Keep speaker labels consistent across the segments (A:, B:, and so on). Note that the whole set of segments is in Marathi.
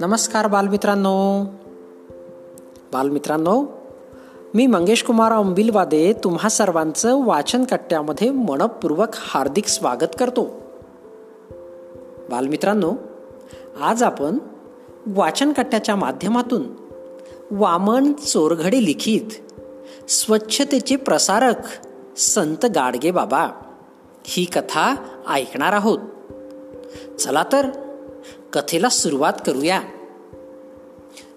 A: नमस्कार बालमित्रांनो. बालमित्रांनो मी मंगेश कुमार अंबिलवादे तुम्हा सर्वांचं वाचन कट्ट्यामध्ये मनपूर्वक हार्दिक स्वागत करतो. बालमित्रांनो आज आपण वाचन कट्ट्याच्या माध्यमातून वामन चोरघडे लिखित स्वच्छतेचे प्रसारक संत गाडगे बाबा ही कथा ऐकणार आहोत. चला तर कथेला सुरुवात करूया.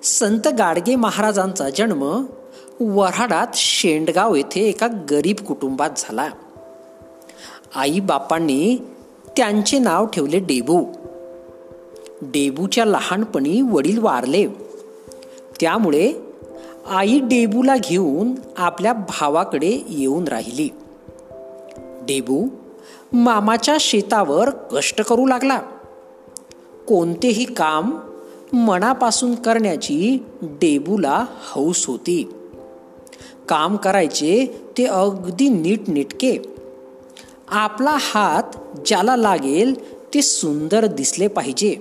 A: संत गाडगे महाराजांचा जन्म वऱ्हाडात शेंडगाव येथे एका गरीब कुटुंबात झाला. आई बापांनी त्यांचे नाव ठेवले डेबू. डेबूच्या लहानपणी वडील वारले. त्यामुळे आई डेबूला घेऊन आपल्या भावाकडे येऊन राहिली. डेबू मामाच्या शेतावर कष्ट करू लागला. कोणतेही काम मनापासून करण्याची डेबूला हौस होती. काम करायचे ते अगदी नीटनेटके. आपला हात ज्याला लागेल ते सुंदर दिसले पाहिजे.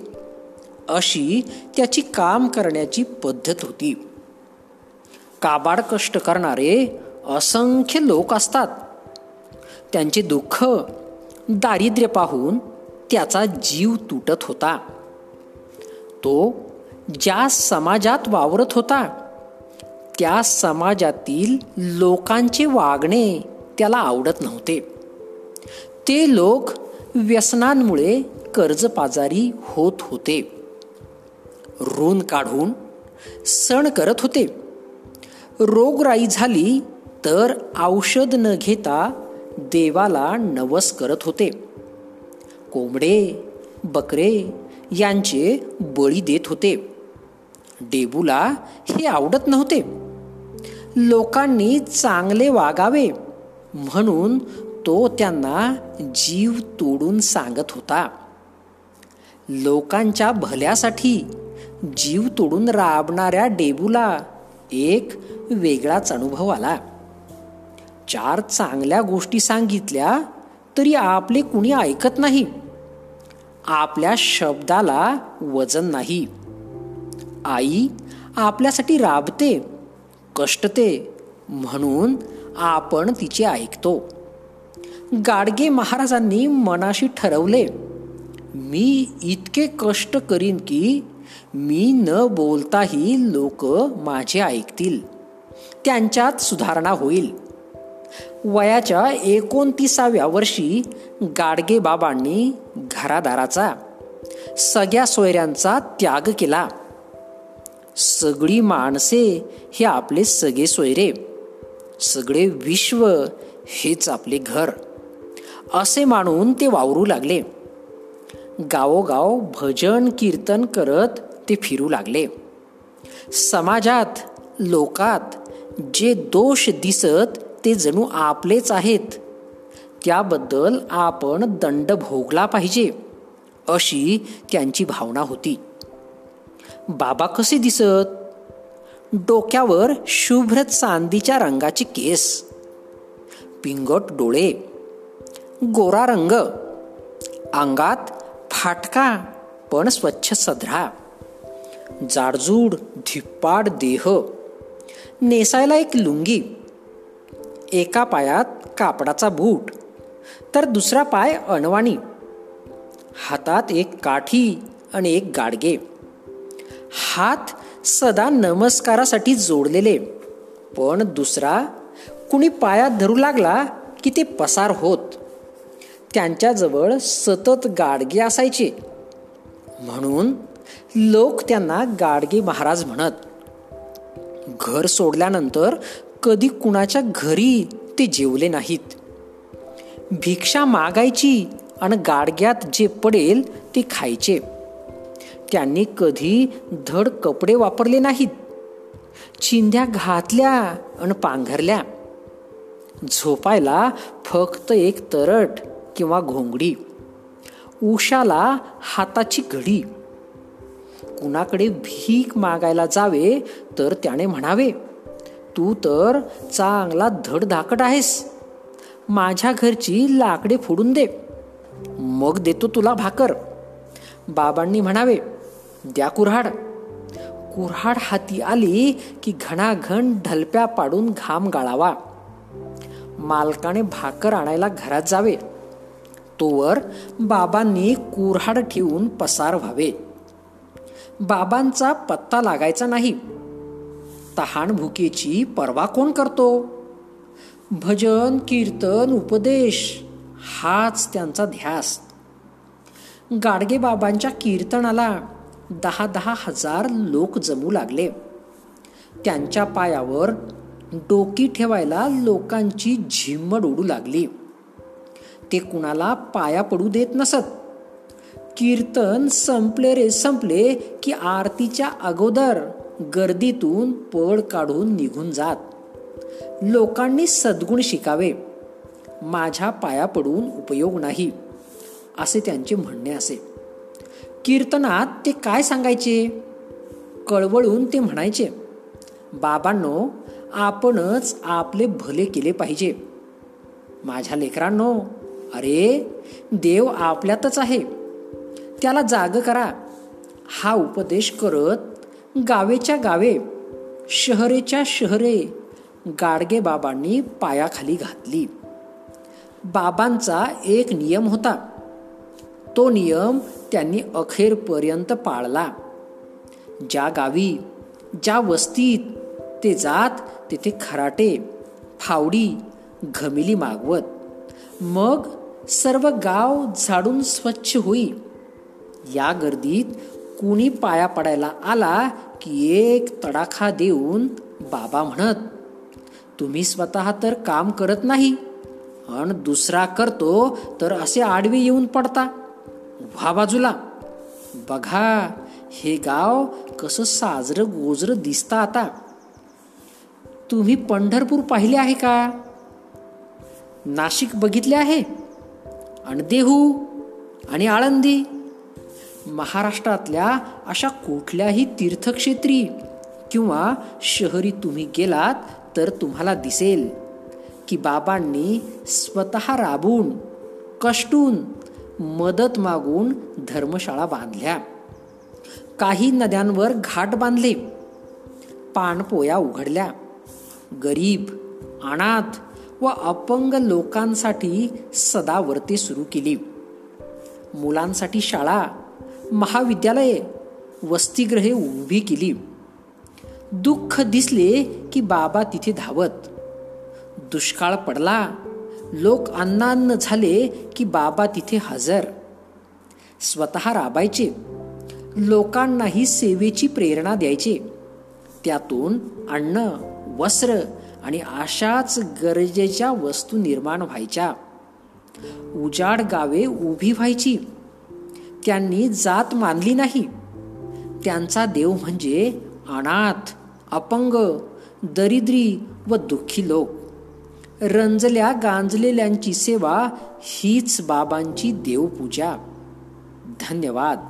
A: अशी त्याची काम करण्याची पद्धत होती. काबाड कष्ट करणारे असंख्य लोक असतात. त्यांचे दुःख दारिद्र्य पाहून त्याचा जीव तुटत होता. तो ज्या समाजात वावरत होता त्या समाजातील लोकांचे वागणे त्याला आवडत नव्हते. ते लोक व्यसनांमुळे कर्जपाजारी होत होते. ऋण काढून सण करत होते. रोगराई झाली तर औषध न घेता देवाला नवस करत होते. कोंबडे बकरे यांचे बळी देत होते. डेबूला हे आवडत नव्हते. लोकांनी चांगले वागावे म्हणून तो त्यांना जीव तोडून सांगत होता. लोकांच्या भल्यासाठी जीव तोडून राबणाऱ्या डेबूला एक वेगळाच अनुभव आला. चार चांगल्या गोष्टी सांगितल्या तरी आपले कुणी ऐकत नाही. आपल्या शब्दाला वजन नाही. आई आपल्यासाठी राबते कष्टते म्हणून आपण तिचे ऐकतो. गाडगे महाराजांनी मनाशी ठरवले मी इतके कष्ट करीन की मी न बोलताही लोक माझे ऐकतील. त्यांच्यात सुधारणा होईल. वयाच्या एकोणतीसाव्या वर्षी गाडगे बाबांनी घरादाराचा सगळ्या सोयऱ्यांचा त्याग केला. सगळी माणसे हे आपले सगळे सोयरे सगळे विश्व हेच आपले घर असे मानून ते वावरू लागले. गावोगाव भजन कीर्तन करत ते फिरू लागले. समाजात लोकात जे दोष दिसत ते जणू आपलेच आहेत. त्याबद्दल आपण दंड भोगला पाहिजे अशी त्यांची भावना होती. बाबा कसे दिसत? डोक्यावर शुभ्र चांदीच्या रंगाचे केस पिंगट डोळे गोरा रंग अंगात फाटका पण स्वच्छ सधरा जाडजूड धिप्पाड देह नेसायला एक लुंगी एका पायात कापडाचा बूट तर दुसरा पाय अणवाणी. हातात एक काठी आणि एक गाडगे. हात सदा नमस्कारासाठी जोडलेले पण दुसरा कुणी पायात धरू लागला की ते पसार होत. त्यांच्याजवळ सतत गाडगे असायचे. म्हणून लोक त्यांना गाडगे महाराज म्हणत घर सोडल्यानंतर कधी कुणाच्या घरी ते जेवले नाहीत. भिक्षा मागायची आणि गाडग्यात जे पडेल ते खायचे. त्यांनी कधी धड कपडे वापरले नाहीत. चिंध्या घातल्या आणि पांघरल्या. झोपायला फक्त एक तरट किंवा घोंगडी. उशाला हाताची घडी. कुणाकडे भीक मागायला जावे तर त्याने म्हणावे तू तर चांगला धडधाकट आहेस. माझ्या घरची लाकडे फोडून दे. मग देतो तुला भाकर. बाबांनी म्हणावे द्या कुऱ्हाड. कुऱ्हाड हाती आली की घणाघण ढलप्या पाडून घाम गाळावा. मालकाने भाकर आणायला घरात जावे. तोवर बाबांनी कुऱ्हाड ठेवून पसार व्हावे. बाबांचा पत्ता लागायचा नाही. तहान पर्वा कोण करतो? भजन कीर्तन उपदेश हाच त्यांचा ध्यास. गाडगेबाबांच्या कीर्तनाला दहा दहा हजार लोक जमू लागले. त्यांच्या पायावर डोकी ठेवायला लोकांची झिम्मड उडू लागली. ते कुणाला पाया पडू देत नसत. कीर्तन संपले रे संपले की आरतीच्या अगोदर गर्दीतून पळ काढून निघून जात. लोकांनी सद्गुण शिकावे. माझ्या पाया पडून उपयोग नाही असे त्यांचे म्हणणे असे. कीर्तनात ते काय सांगायचे? कळवळून ते म्हणायचे बाबांनो आपणच आपले भले केले पाहिजे. माझ्या लेकरांनो अरे देव आपल्यातच आहे. त्याला जाग करा. हा उपदेश करत गावेच्या गावे शहरेच्या शहरे गाडगे बाबांनी पायाखाली घातली. बाबांचा एक नियम होता. तो नियम त्यांनी अखेरपर्यंत पाळला. ज्या गावी ज्या वस्तीत ते जात तेथे खराटे फावडी घमिली मागवत. मग सर्व गाव झाडून स्वच्छ होई. या गर्दीत कुणी पाया पडायला आला की एक तडाखा देऊन बाबा म्हणत तुम्ही स्वतः तर काम करत नाही आणि दुसरा करतो तर असे आडवे येऊन पडता. उभा बाजूला. बघा हे गाव कसं साजरं गोजरं दिसतं आता. तुम्ही पंढरपूर पाहिले आहे का? नाशिक बघितले आहे. आणि देहू आणि आळंदी. महाराष्ट्रातल्या अशा कुठल्याही तीर्थक्षेत्री किंवा शहरी तुम्ही गेलात तर तुम्हाला दिसेल की बाबांनी स्वतः राबून कष्टून मदत मागून धर्मशाळा बांधल्या. काही नद्यांवर घाट बांधले. पाणपोया उघडल्या. गरीब अनाथ व अपंग लोकांसाठी सदावर्ते सुरू केली. मुलांसाठी शाळा महाविद्यालये वसतिग्रहे उभी केली. दुःख दिसले की बाबा तिथे धावत. दुष्काळ पडला. लोक अन्नान्न झाले की बाबा तिथे हजर. स्वतः राबायचे. लोकांनाही सेवेची प्रेरणा द्यायचे. त्यातून अन्न वस्त्र आणि अशाच गरजेच्या वस्तू निर्माण व्हायच्या. उजाड गावे उभी व्हायची. त्यांनी जात मानली नाही. त्यांचा देव म्हणजे अनाथ अपंग दरिद्री व दुःखी लोक. रंजल्या गांजलेल्यांची सेवा हीच बाबांची देवपूजा. धन्यवाद.